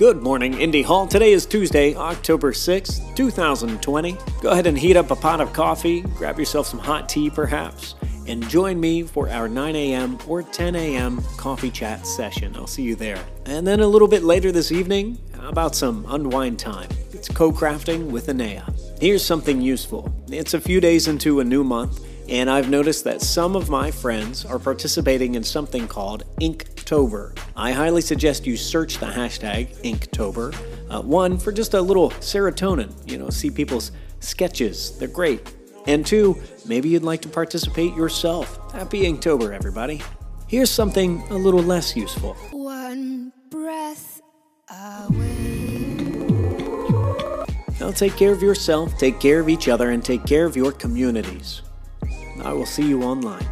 Good morning, Indy Hall. Today is Tuesday, October 6th, 2020. Go ahead and heat up a pot of coffee, grab yourself some hot tea perhaps, and join me for our 9 a.m. or 10 a.m. coffee chat session. I'll see you there. And then a little bit later this evening, how about some unwind time? It's co crafting with Anea. Here's something useful it's a few days into a new month and I've noticed that some of my friends are participating in something called Inktober. I highly suggest you search the hashtag Inktober. Uh, one, for just a little serotonin, you know, see people's sketches, they're great. And two, maybe you'd like to participate yourself. Happy Inktober, everybody. Here's something a little less useful. One breath away. Now take care of yourself, take care of each other, and take care of your communities. I will see you online.